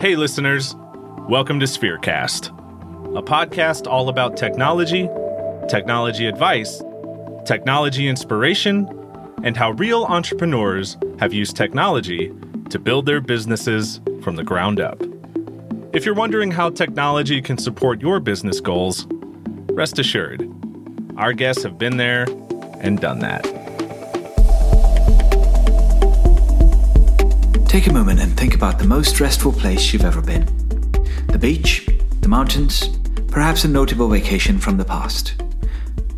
Hey, listeners. Welcome to Spherecast, a podcast all about technology, technology advice, technology inspiration, and how real entrepreneurs have used technology to build their businesses from the ground up. If you're wondering how technology can support your business goals, rest assured, our guests have been there and done that. Take a moment and think about the most restful place you've ever been the beach, the mountains, perhaps a notable vacation from the past.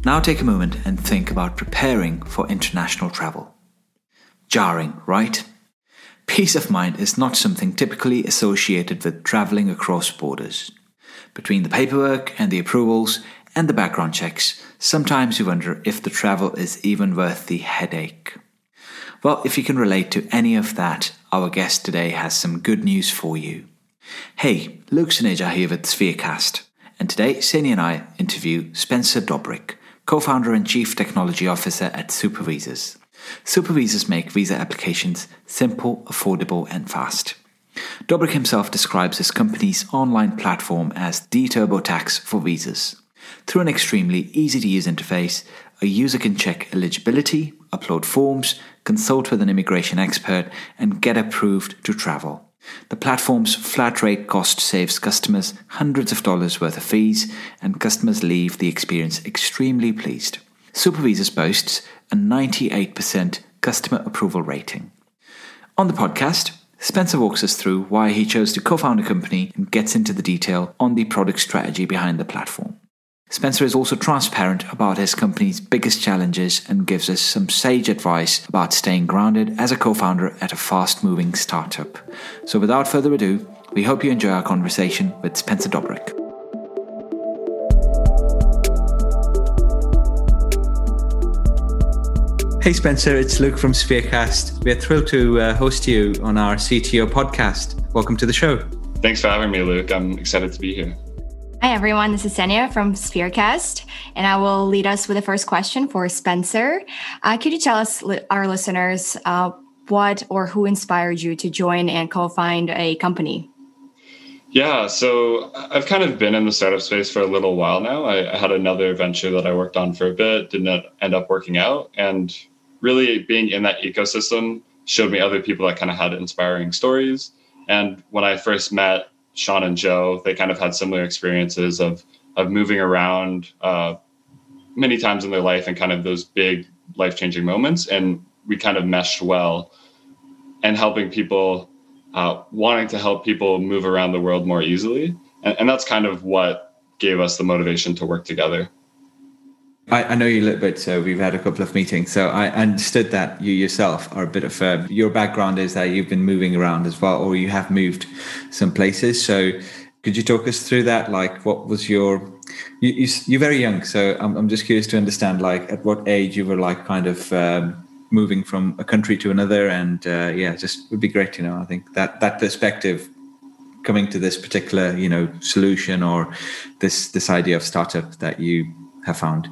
Now take a moment and think about preparing for international travel. Jarring, right? Peace of mind is not something typically associated with traveling across borders. Between the paperwork and the approvals and the background checks, sometimes you wonder if the travel is even worth the headache. Well, if you can relate to any of that, our guest today has some good news for you. Hey, Luke Sineja here with Spherecast, and today Seni and I interview Spencer Dobrik, co-founder and chief technology officer at SuperVisas. SuperVisas make visa applications simple, affordable, and fast. Dobrik himself describes his company's online platform as the TurboTax for visas. Through an extremely easy to use interface, a user can check eligibility, upload forms, consult with an immigration expert, and get approved to travel. The platform's flat rate cost saves customers hundreds of dollars worth of fees, and customers leave the experience extremely pleased. SuperVisas boasts a 98% customer approval rating. On the podcast, Spencer walks us through why he chose to co found a company and gets into the detail on the product strategy behind the platform. Spencer is also transparent about his company's biggest challenges and gives us some sage advice about staying grounded as a co founder at a fast moving startup. So, without further ado, we hope you enjoy our conversation with Spencer Dobrik. Hey Spencer, it's Luke from Spherecast. We're thrilled to uh, host you on our CTO podcast. Welcome to the show. Thanks for having me, Luke. I'm excited to be here. Hi, everyone. This is Senia from Spherecast, and I will lead us with the first question for Spencer. Uh, could you tell us, our listeners, uh, what or who inspired you to join and co found a company? Yeah, so I've kind of been in the startup space for a little while now. I, I had another venture that I worked on for a bit, didn't end up working out. And really being in that ecosystem showed me other people that kind of had inspiring stories. And when I first met Sean and Joe, they kind of had similar experiences of of moving around uh, many times in their life and kind of those big life changing moments, and we kind of meshed well, and helping people, uh, wanting to help people move around the world more easily, and, and that's kind of what gave us the motivation to work together. I, I, know you a little bit, so we've had a couple of meetings. So I understood that you yourself are a bit of a, your background is that you've been moving around as well, or you have moved some places. So could you talk us through that? Like, what was your, you, you, are very young. So I'm, I'm just curious to understand, like, at what age you were like kind of um, moving from a country to another. And uh, yeah, just would be great to know. I think that that perspective coming to this particular, you know, solution or this, this idea of startup that you have found.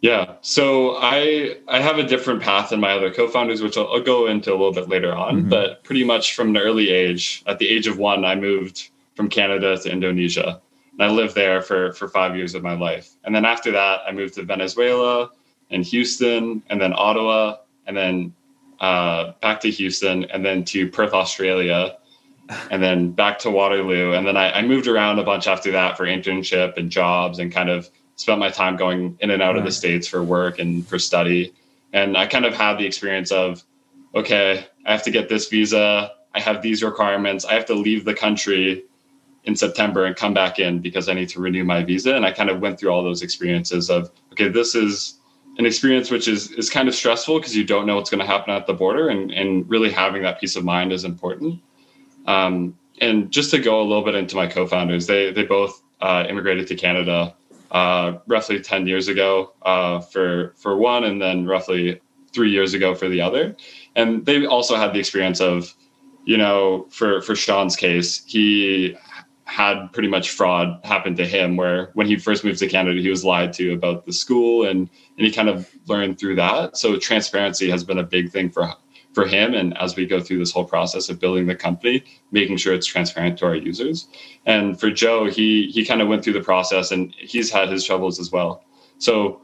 Yeah. So I I have a different path than my other co-founders, which I'll, I'll go into a little bit later on. Mm-hmm. But pretty much from an early age, at the age of one, I moved from Canada to Indonesia, and I lived there for for five years of my life. And then after that, I moved to Venezuela and Houston, and then Ottawa, and then uh, back to Houston, and then to Perth, Australia, and then back to Waterloo. And then I, I moved around a bunch after that for internship and jobs, and kind of spent my time going in and out right. of the states for work and for study. And i kind of had the experience of okay i have to get this visa. I have these requirements. I have to leave the country in september and come back in because i need to renew my visa. And i kind of went through all those experiences of okay this is an experience which is is kind of stressful because you don't know what's going to happen at the border. And and really having that peace of mind is important. Um, and just to go a little bit into my co-founders they they both uh, immigrated to canada uh, roughly 10 years ago uh, for for one and then roughly three years ago for the other. And they also had the experience of you know for for sean's case he had pretty much fraud happen to him where when he first moved to canada he was lied to about the school and and he kind of learned through that. So transparency has been a big thing for for him and as we go through this whole process of building the company making sure it's transparent to our users. And for joe he he kind of went through the process and he's had his troubles as well. So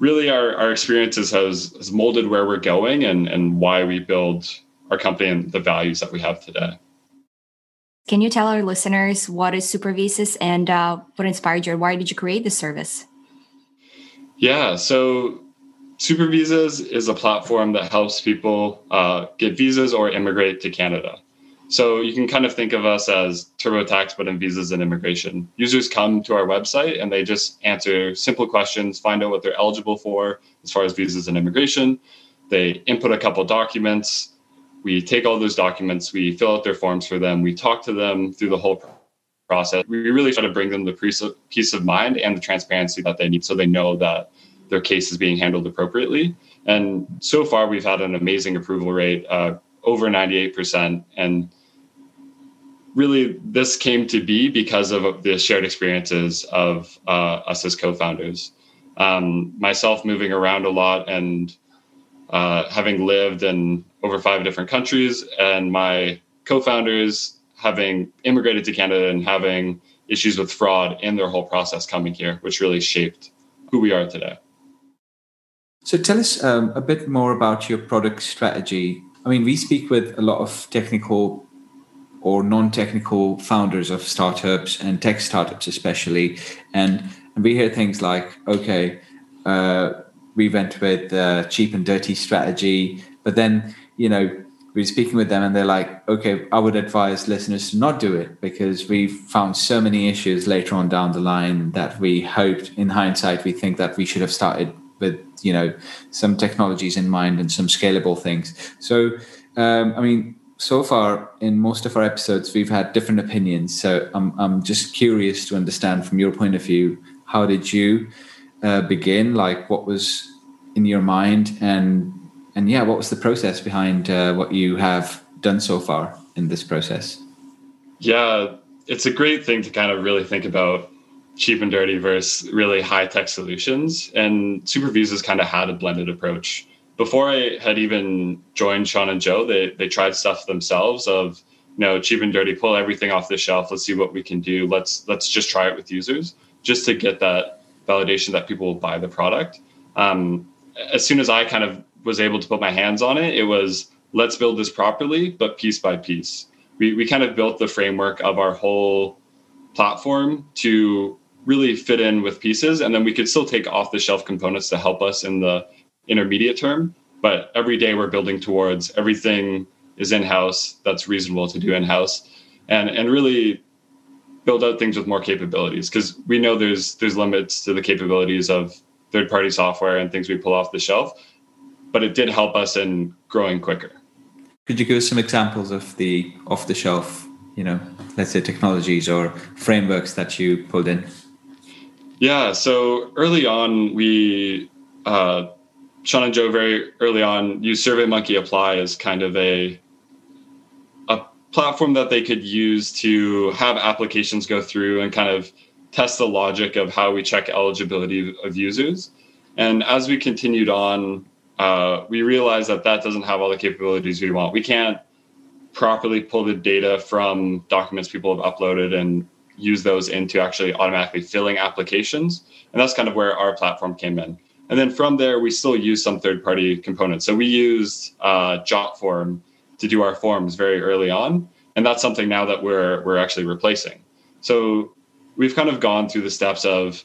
really our, our experiences has, has molded where we're going and and why we build our company and the values that we have today. Can you tell our listeners what is supervisas and uh, what inspired you why did you create this service? Yeah so Super Visas is a platform that helps people uh, get visas or immigrate to Canada. So you can kind of think of us as TurboTax, but in visas and immigration. Users come to our website and they just answer simple questions, find out what they're eligible for as far as visas and immigration. They input a couple documents. We take all those documents, we fill out their forms for them, we talk to them through the whole process. We really try to bring them the peace of mind and the transparency that they need so they know that their case is being handled appropriately. And so far, we've had an amazing approval rate, uh, over 98%. And really, this came to be because of the shared experiences of uh, us as co founders. Um, myself moving around a lot and uh, having lived in over five different countries, and my co founders having immigrated to Canada and having issues with fraud in their whole process coming here, which really shaped who we are today. So tell us um, a bit more about your product strategy. I mean, we speak with a lot of technical or non-technical founders of startups and tech startups, especially, and, and we hear things like, "Okay, uh, we went with the cheap and dirty strategy," but then you know we're speaking with them and they're like, "Okay, I would advise listeners to not do it because we found so many issues later on down the line that we hoped, in hindsight, we think that we should have started with you know some technologies in mind and some scalable things. So um, I mean, so far in most of our episodes, we've had different opinions. So I'm I'm just curious to understand from your point of view, how did you uh, begin? Like, what was in your mind, and and yeah, what was the process behind uh, what you have done so far in this process? Yeah, it's a great thing to kind of really think about cheap and dirty versus really high tech solutions. And SuperVisas kind of had a blended approach. Before I had even joined Sean and Joe, they they tried stuff themselves of you know cheap and dirty, pull everything off the shelf. Let's see what we can do. Let's let's just try it with users just to get that validation that people will buy the product. Um, as soon as I kind of was able to put my hands on it, it was let's build this properly, but piece by piece. We we kind of built the framework of our whole platform to really fit in with pieces. And then we could still take off the shelf components to help us in the intermediate term. But every day we're building towards everything is in house that's reasonable to do in house and, and really build out things with more capabilities because we know there's there's limits to the capabilities of third party software and things we pull off the shelf but it did help us in growing quicker could you give us some examples of the off the shelf you know let's say technologies or frameworks that you pulled in yeah. So early on, we, uh, Sean and Joe, very early on, used SurveyMonkey Apply as kind of a a platform that they could use to have applications go through and kind of test the logic of how we check eligibility of users. And as we continued on, uh, we realized that that doesn't have all the capabilities we want. We can't properly pull the data from documents people have uploaded and use those into actually automatically filling applications. And that's kind of where our platform came in. And then from there, we still use some third party components. So we used uh, Jotform to do our forms very early on. And that's something now that we're, we're actually replacing. So we've kind of gone through the steps of,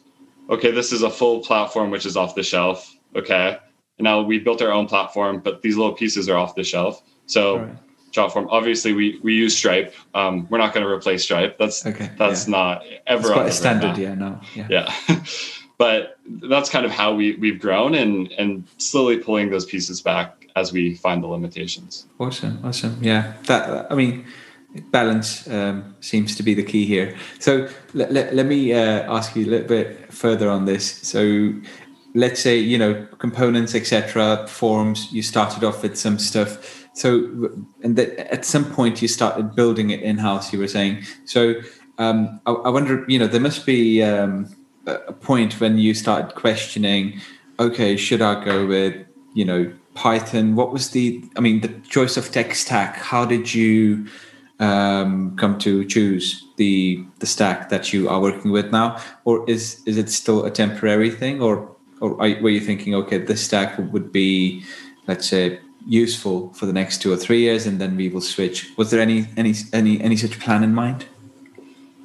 okay, this is a full platform, which is off the shelf. Okay. And now we built our own platform, but these little pieces are off the shelf. So Jotform. Obviously, we we use Stripe. Um, we're not going to replace Stripe. That's okay, that's yeah. not ever it's quite a standard. Yeah, no. Yeah. yeah. but that's kind of how we we've grown and and slowly pulling those pieces back as we find the limitations. Awesome, awesome. Yeah, that I mean, balance um, seems to be the key here. So let, let, let me uh, ask you a little bit further on this. So let's say you know components, etc., forms. You started off with some stuff so and that at some point you started building it in house you were saying so um, I, I, wonder you know there must be um, a point when you started questioning okay should i go with you know Python. What was the? I mean, the choice of tech stack. How did you um, come to choose the the stack that you are working with now, or is is it still a temporary thing, or or are, were you thinking, okay, this stack would be, let's say, useful for the next two or three years, and then we will switch? Was there any any any any such plan in mind?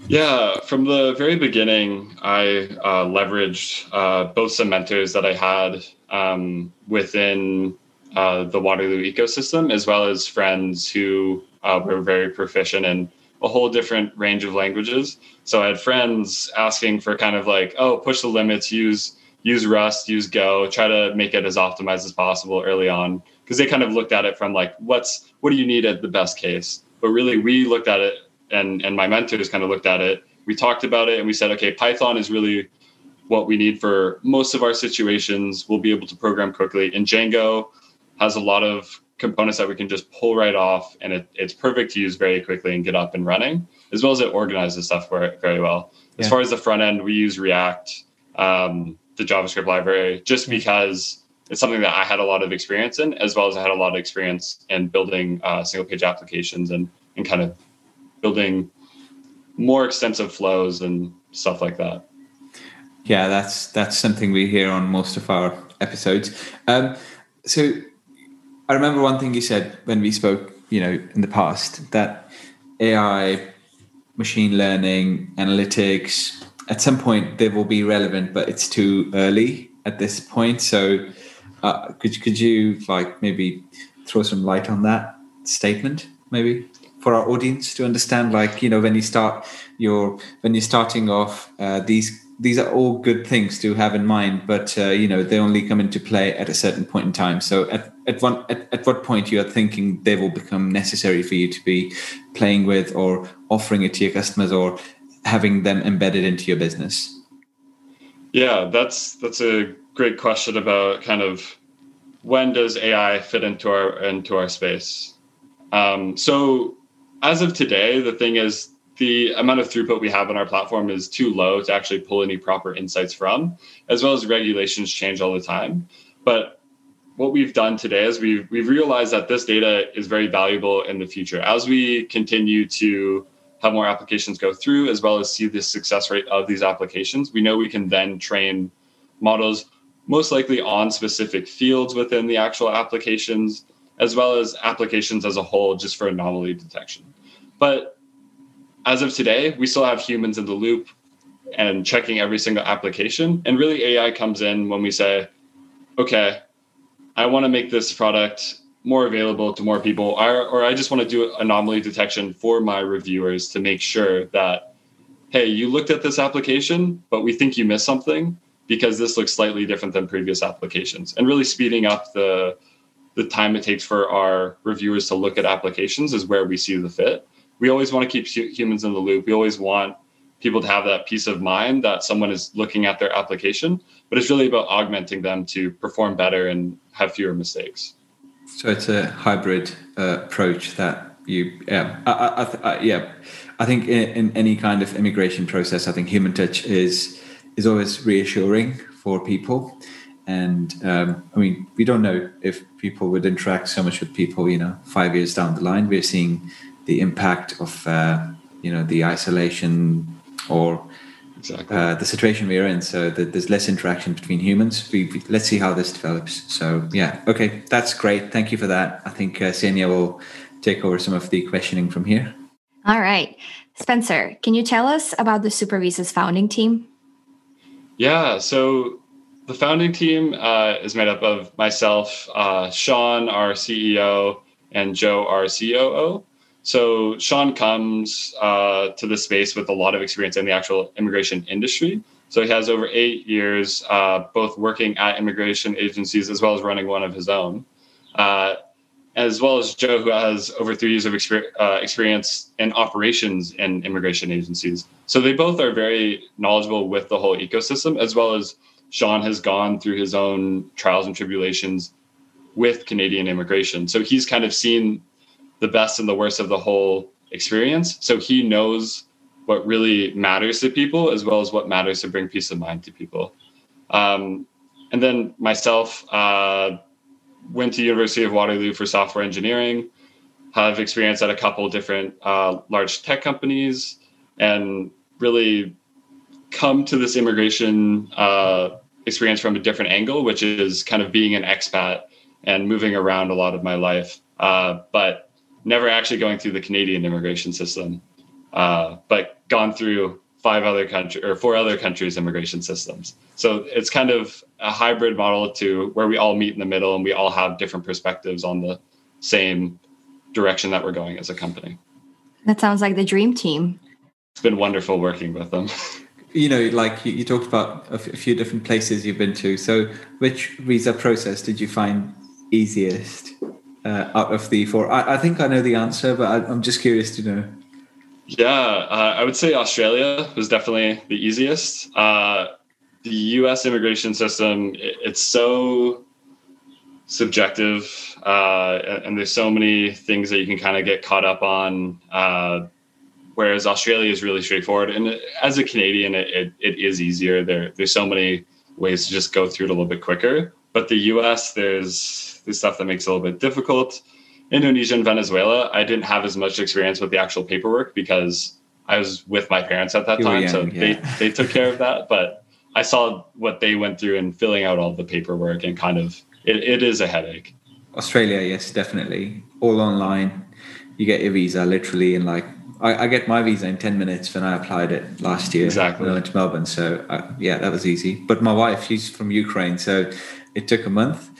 Yeah, from the very beginning, I uh, leveraged uh, both some mentors that I had um, within uh, the Waterloo ecosystem, as well as friends who uh, were very proficient in a whole different range of languages. So I had friends asking for kind of like, oh, push the limits, use use Rust, use Go, try to make it as optimized as possible early on, because they kind of looked at it from like, what's what do you need at the best case? But really, we looked at it and and my mentors kind of looked at it. We talked about it and we said, okay, Python is really what we need for most of our situations. We'll be able to program quickly. And Django has a lot of components that we can just pull right off, and it, it's perfect to use very quickly and get up and running, as well as it organizes stuff very, well. Yeah. As far as the front end, we use React, um, the JavaScript library, just because it's something that I had a lot of experience in, as well as I had a lot of experience in building uh, single page applications and, and kind of building more extensive flows and stuff like that. Yeah, that's that's something we hear on most of our episodes. Um, so I remember one thing you said when we spoke, you know, in the past that AI, machine learning, analytics, at some point they will be relevant, but it's too early at this point. So uh, could could you like maybe throw some light on that statement, maybe? for our audience to understand like you know when you start your when you're starting off uh, these these are all good things to have in mind but uh, you know they only come into play at a certain point in time so at at one at, at what point you are thinking they will become necessary for you to be playing with or offering it to your customers or having them embedded into your business yeah that's that's a great question about kind of when does ai fit into our into our space um, so as of today, the thing is the amount of throughput we have on our platform is too low to actually pull any proper insights from, as well as regulations change all the time. But what we've done today is we've we've realized that this data is very valuable in the future as we continue to have more applications go through, as well as see the success rate of these applications. We know we can then train models most likely on specific fields within the actual applications as well as applications as a whole just for anomaly detection. But as of today, we still have humans in the loop and checking every single application. And really, AI comes in when we say, okay, I want to make this product more available to more people, or, or I just want to do anomaly detection for my reviewers to make sure that, hey, you looked at this application, but we think you missed something because this looks slightly different than previous applications, and really speeding up the the time it takes for our reviewers to look at applications is where we see the fit. We always want to keep humans in the loop. We always want people to have that peace of mind that someone is looking at their application, but it's really about augmenting them to perform better and have fewer mistakes. So it's a hybrid uh, approach that you, yeah, I, I, I, yeah. I think in, in any kind of immigration process, I think human touch is is always reassuring for people and um, I mean, we don't know if people would interact so much with people. You know, five years down the line, we're seeing the impact of uh, you know the isolation or exactly. uh, the situation we're in. So that there's less interaction between humans. We, we, let's see how this develops. So yeah, okay, that's great. Thank you for that. I think uh, Senia will take over some of the questioning from here. All right, Spencer, can you tell us about the SuperVisa's founding team? Yeah, so the founding team uh, is made up of myself, uh, Sean, our CEO, and Joe, our COO. So Sean comes uh, to the space with a lot of experience in the actual immigration industry. So he has over eight years, uh, both working at immigration agencies as well as running one of his own, uh, as well as Joe, who has over three years of uh, experience in operations in immigration agencies. So they both are very knowledgeable with the whole ecosystem, as well as Sean has gone through his own trials and tribulations with Canadian immigration. So he's kind of seen the best and the worst of the whole experience. So he knows what really matters to people as well as what matters to bring peace of mind to people. Um, and then myself, uh, went to University of Waterloo for software engineering. Have experience at a couple different uh, large tech companies, and really come to this immigration uh, experience from a different angle, which is kind of being an expat and moving around a lot of my life, uh, but never actually going through the Canadian immigration system, uh, but gone through five other country or four other countries' immigration systems. So it's kind of a hybrid model to where we all meet in the middle and we all have different perspectives on the same direction that we're going as a company. That sounds like the dream team. It's been wonderful working with them. you know, like you, you talked about a, f- a few different places you've been to. So, which visa process did you find easiest uh, out of the four? I, I, think I know the answer, but I, am just curious to know. Yeah, uh, I would say Australia was definitely the easiest. Uh, the U.S. immigration system, it, it's so subjective, uh, and, there's so many things that you can kind of get caught up on uh, whereas Australia is really straightforward. And as a Canadian, it, it, it is easier. There, there's so many ways to just go through it a little bit quicker. But the US, there's there's stuff that makes it a little bit difficult. Indonesia and Venezuela, I didn't have as much experience with the actual paperwork because I was with my parents at that time, young, so yeah. they they took care of that. But I saw what they went through in filling out all the paperwork and kind of it, it is a headache. Australia, yes, definitely. All online. You get your visa literally in like I, I, get my visa in 10 minutes when I applied it last year exactly. when I went to Melbourne. So, uh, yeah, that was easy. But my wife, she's from Ukraine. So it took a month.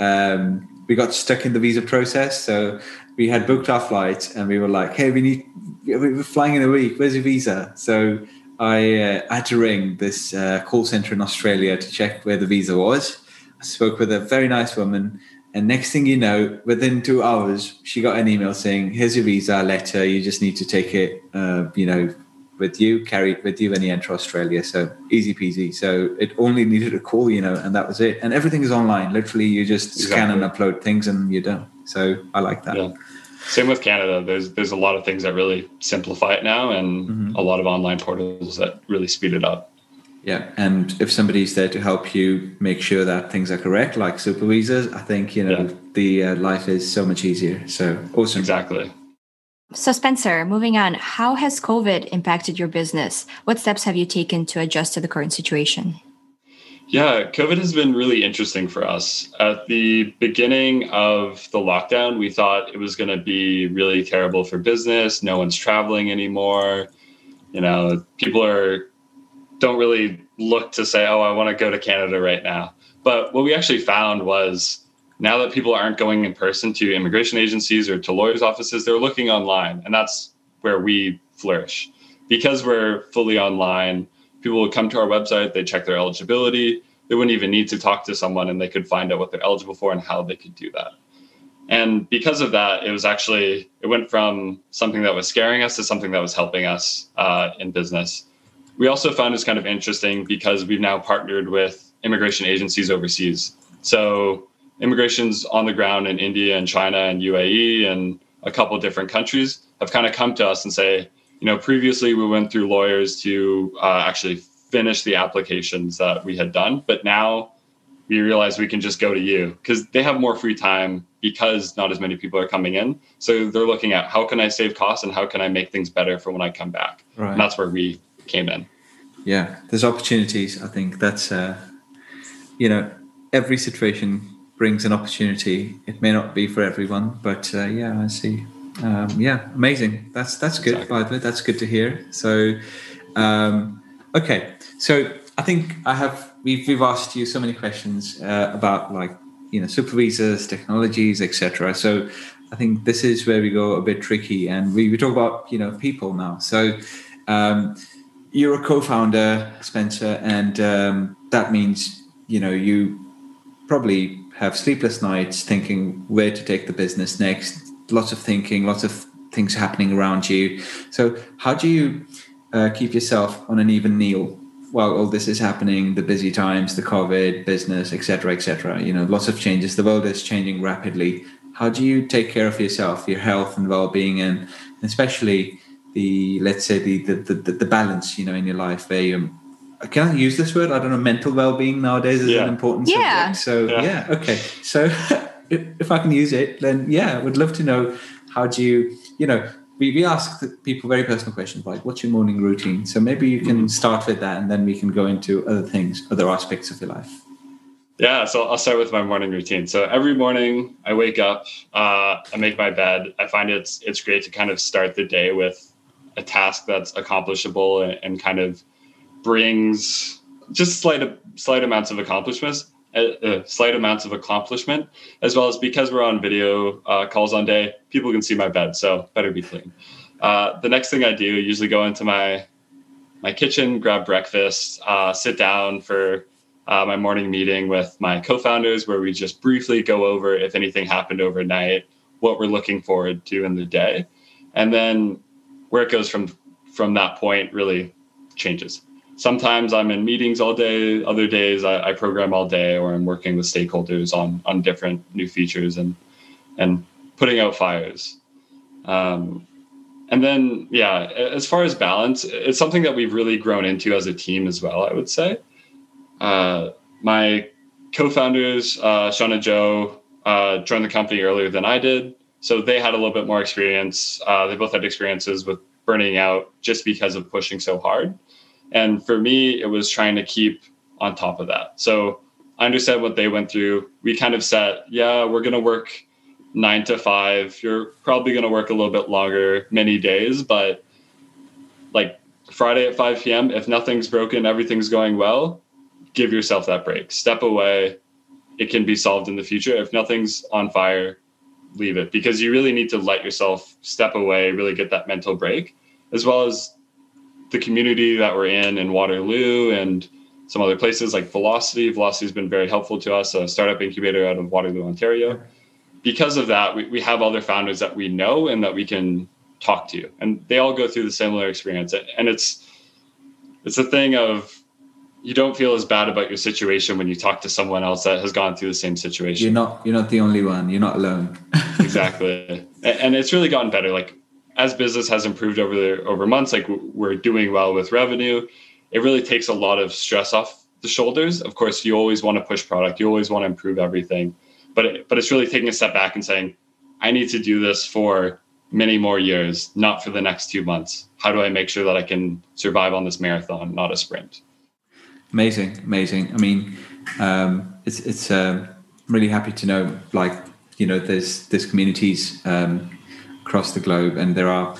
Um, we got stuck in the visa process. So we had booked our flight and we were like, hey, we need, we're flying in a week. Where's your visa? So I uh, had to ring this uh, call center in Australia to check where the visa was. I spoke with a very nice woman and next thing you know, within two hours, she got an email saying, "Here's your visa letter. You just need to take it, uh, you know, with you, carry with you when you enter Australia." So easy peasy. So it only needed a call, you know, and that was it. And everything is online. Literally, you just exactly. scan and upload things, and you're done. So I like that. Yeah. Same with Canada. There's there's a lot of things that really simplify it now, and mm-hmm. a lot of online portals that really speed it up. Yeah, and if somebody's there to help you make sure that things are correct, like super visas, I think you know yeah. the uh, life is so much easier. So awesome. Exactly. So Spencer, moving on, how has COVID impacted your business? What steps have you taken to adjust to the current situation? Yeah, COVID has been really interesting for us. At the beginning of the lockdown, we thought it was going to be really terrible for business. No one's traveling anymore. You know, people are don't really look to say, oh, I want to go to Canada right now. But what we actually found was now that people aren't going in person to immigration agencies or to lawyers' offices, they're looking online. And that's where we flourish. Because we're fully online, people would come to our website, they check their eligibility. They wouldn't even need to talk to someone and they could find out what they're eligible for and how they could do that. And because of that, it was actually, it went from something that was scaring us to something that was helping us uh, in business we also found this kind of interesting because we've now partnered with immigration agencies overseas. So immigrations on the ground in India and China and UAE and a couple different countries have kind of come to us and say, you know, previously we went through lawyers to uh, actually finish the applications that we had done, but now we realize we can just go to you because they have more free time because not as many people are coming in. So they're looking at how can I save costs and how can I make things better for when I come back. Right. And that's where we came in. Yeah, there's opportunities. I think that's uh, you know every situation brings an opportunity. It may not be for everyone, but uh, yeah, I see. Um, yeah, amazing. That's that's good. Exactly. By the way, that's good to hear. So, um, okay, so I think I have we've we've asked you so many questions uh, about like you know SuperVisas, technologies, etc. So I think this is where we go a bit tricky, and we, we talk about you know people now. So um, you're a co-founder, Spencer, and um, that means you know you probably have sleepless nights thinking where to take the business next. Lots of thinking, lots of things happening around you. So, how do you uh, keep yourself on an even keel while all this is happening? The busy times, the COVID, business, etc., etc. You know, lots of changes. The world is changing rapidly. How do you take care of yourself, your health and well-being, and especially the let's say the the, the, the balance you know in your life where you can I use this word? I don't know. Mental well-being nowadays is yeah. an important yeah. subject. So yeah. yeah, okay. So if, if I can use it, then yeah, I would love to know how do you, you know, we, we ask people very personal questions like what's your morning routine so maybe you can mm-hmm. start with that and then we can go into other things other aspects of your life yeah so i'll start with my morning routine so every morning i wake up uh, i make my bed i find it's it's great to kind of start the day with a task that's accomplishable and, and kind of brings just slight slight amounts of accomplishments uh, slight amounts of accomplishment, as well as because we're on video uh, calls on day, people can see my bed, so better be clean. Uh, the next thing I do, usually go into my my kitchen, grab breakfast, uh, sit down for uh, my morning meeting with my co-founders, where we just briefly go over if anything happened overnight, what we're looking forward to in the day, and then where it goes from from that point really changes sometimes I'm in meetings all day. Other days I, I, program all day, or I'm working with stakeholders on on different new features and and putting out fires. Um, and then, yeah, as far as balance, it's something that we've really grown into as a team as well. I would say. Uh, my co-founders, uh, Sean and Joe, uh, joined the company earlier than I did, so they had a little bit more experience. Uh, they both had experiences with burning out just because of pushing so hard. And for me, it was trying to keep on top of that. So I understand what they went through. We kind of said, yeah, we're going to work nine to five. You're probably going to work a little bit longer, many days, but like Friday at 5 p.m., if nothing's broken, everything's going well, give yourself that break. Step away. It can be solved in the future. If nothing's on fire, leave it because you really need to let yourself step away, really get that mental break, as well as the community that we're in in Waterloo and some other places like Velocity. Velocity has been very helpful to us, a startup incubator out of Waterloo, Ontario. Because of that, we, we have other founders that we know and that we can talk to. And they all go through the similar experience. And it's it's a thing of you don't feel as bad about your situation when you talk to someone else that has gone through the same situation. You're not you're not the only one. You're not alone. exactly. And it's really gotten better. Like as business has improved over the over months, like we're doing well with revenue, it really takes a lot of stress off the shoulders. Of course, you always want to push product, you always want to improve everything, but it, but it's really taking a step back and saying, I need to do this for many more years, not for the next two months. How do I make sure that I can survive on this marathon, not a sprint? Amazing, amazing. I mean, um, it's it's uh, really happy to know, like you know, there's there's communities. Um, across the globe, and there are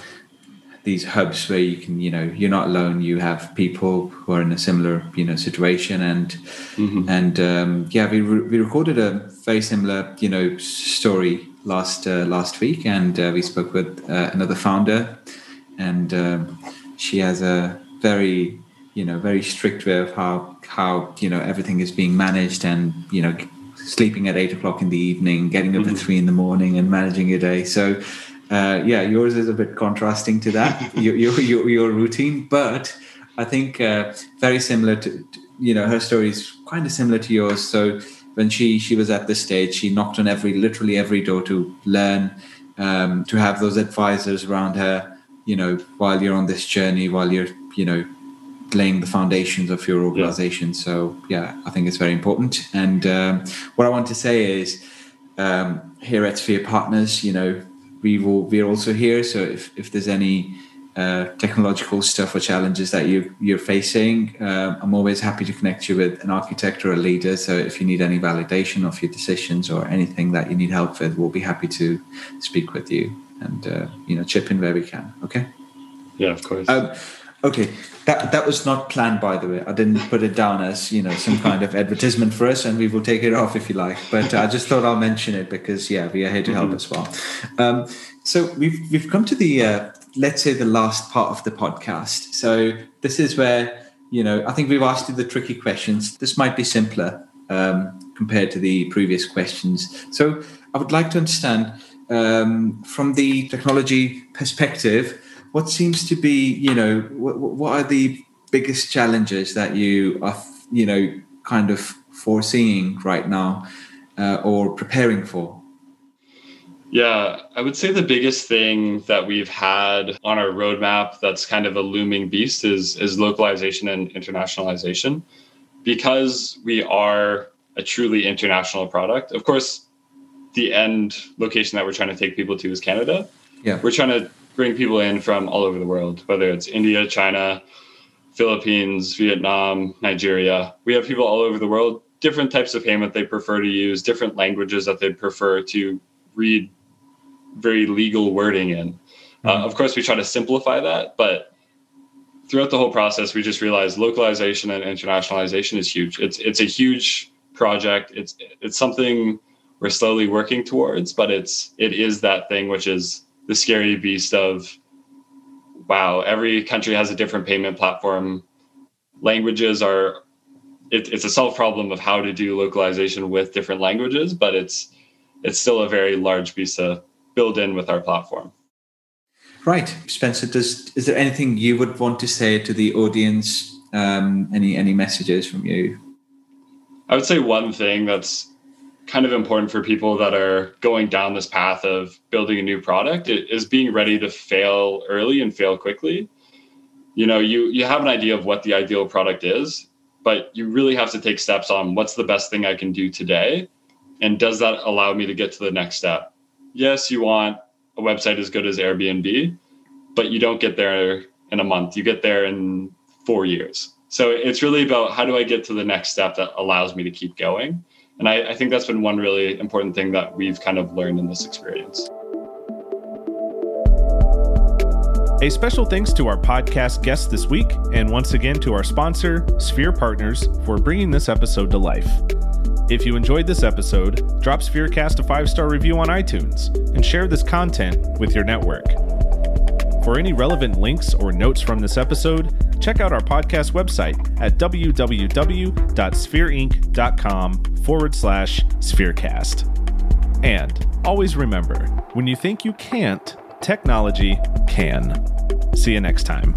these hubs where you can, you know, you're not alone. You have people who are in a similar, you know, situation, and mm-hmm. and um, yeah, we re- we recorded a very similar, you know, story last uh, last week, and uh, we spoke with uh, another founder, and um, she has a very you know very strict way of how how you know everything is being managed and you know sleeping at eight o'clock in the evening getting up mm-hmm. at three in the morning and managing your day so uh, yeah, yours is a bit contrasting to that, your, your, your, routine, but I think uh, very similar to, to, you know, her story is kind of similar to yours. So when she, she was at this stage, she knocked on every, literally every door to learn, um, to have those advisors around her, you know, while you're on this journey, while you're, you know, laying the foundations of your organization. Yeah. So yeah, I think it's very important. And um, what I want to say is um, here at Sphere Partners, you know, we will we're also here. So if, if there's any uh, technological stuff or challenges that you you're facing, uh, I'm always happy to connect you with an architect or a leader. So if you need any validation of your decisions or anything that you need help with, we'll be happy to speak with you and uh, you know chip in where we can. Okay. Yeah, of course. Um, Okay, that that was not planned, by the way. I didn't put it down as you know some kind of advertisement for us, and we will take it off if you like. But I just thought I'll mention it because yeah, we are here to help mm-hmm. as well. Um, so we've we've come to the uh, let's say the last part of the podcast. So this is where you know I think we've asked you the tricky questions. This might be simpler um, compared to the previous questions. So I would like to understand um, from the technology perspective what seems to be, you know, what, what are the biggest challenges that you are, you know, kind of foreseeing right now uh, or preparing for? Yeah, I would say the biggest thing that we've had on our roadmap that's kind of a looming beast is is localization and internationalization. Because we are a truly international product. Of course, the end location that we're trying to take people to is Canada. Yeah. We're trying to bring people in from all over the world, whether it's India, China, Philippines, Vietnam, Nigeria. We have people all over the world, different types of payment they prefer to use, different languages that they prefer to read very legal wording in. Uh, mm-hmm. Uh, of course, we try to simplify that, but throughout the whole process, we just realized localization and internationalization is huge. It's it's a huge project. It's it's something we're slowly working towards, but it's it is that thing which is the scary beast of wow, every country has a different payment platform. Languages are it, it's a solved problem of how to do localization with different languages, but it's it's still a very large piece to build in with our platform. Right, Spencer. Does is there anything you would want to say to the audience? Um, any any messages from you? I would say one thing that's kind of important for people that are going down this path of building a new product is being ready to fail early and fail quickly. You know, you you have an idea of what the ideal product is, but you really have to take steps on what's the best thing I can do today and does that allow me to get to the next step? Yes, you want a website as good as Airbnb, but you don't get there in a month. You get there in 4 years. So it's really about how do I get to the next step that allows me to keep going? And I, I think that's been one really important thing that we've kind of learned in this experience. A special thanks to our podcast guest this week, and once again to our sponsor, Sphere Partners, for bringing this episode to life. If you enjoyed this episode, drop Spherecast a five star review on iTunes and share this content with your network. For any relevant links or notes from this episode, check out our podcast website at www.sphereinc.com forward slash spherecast. And always remember when you think you can't, technology can. See you next time.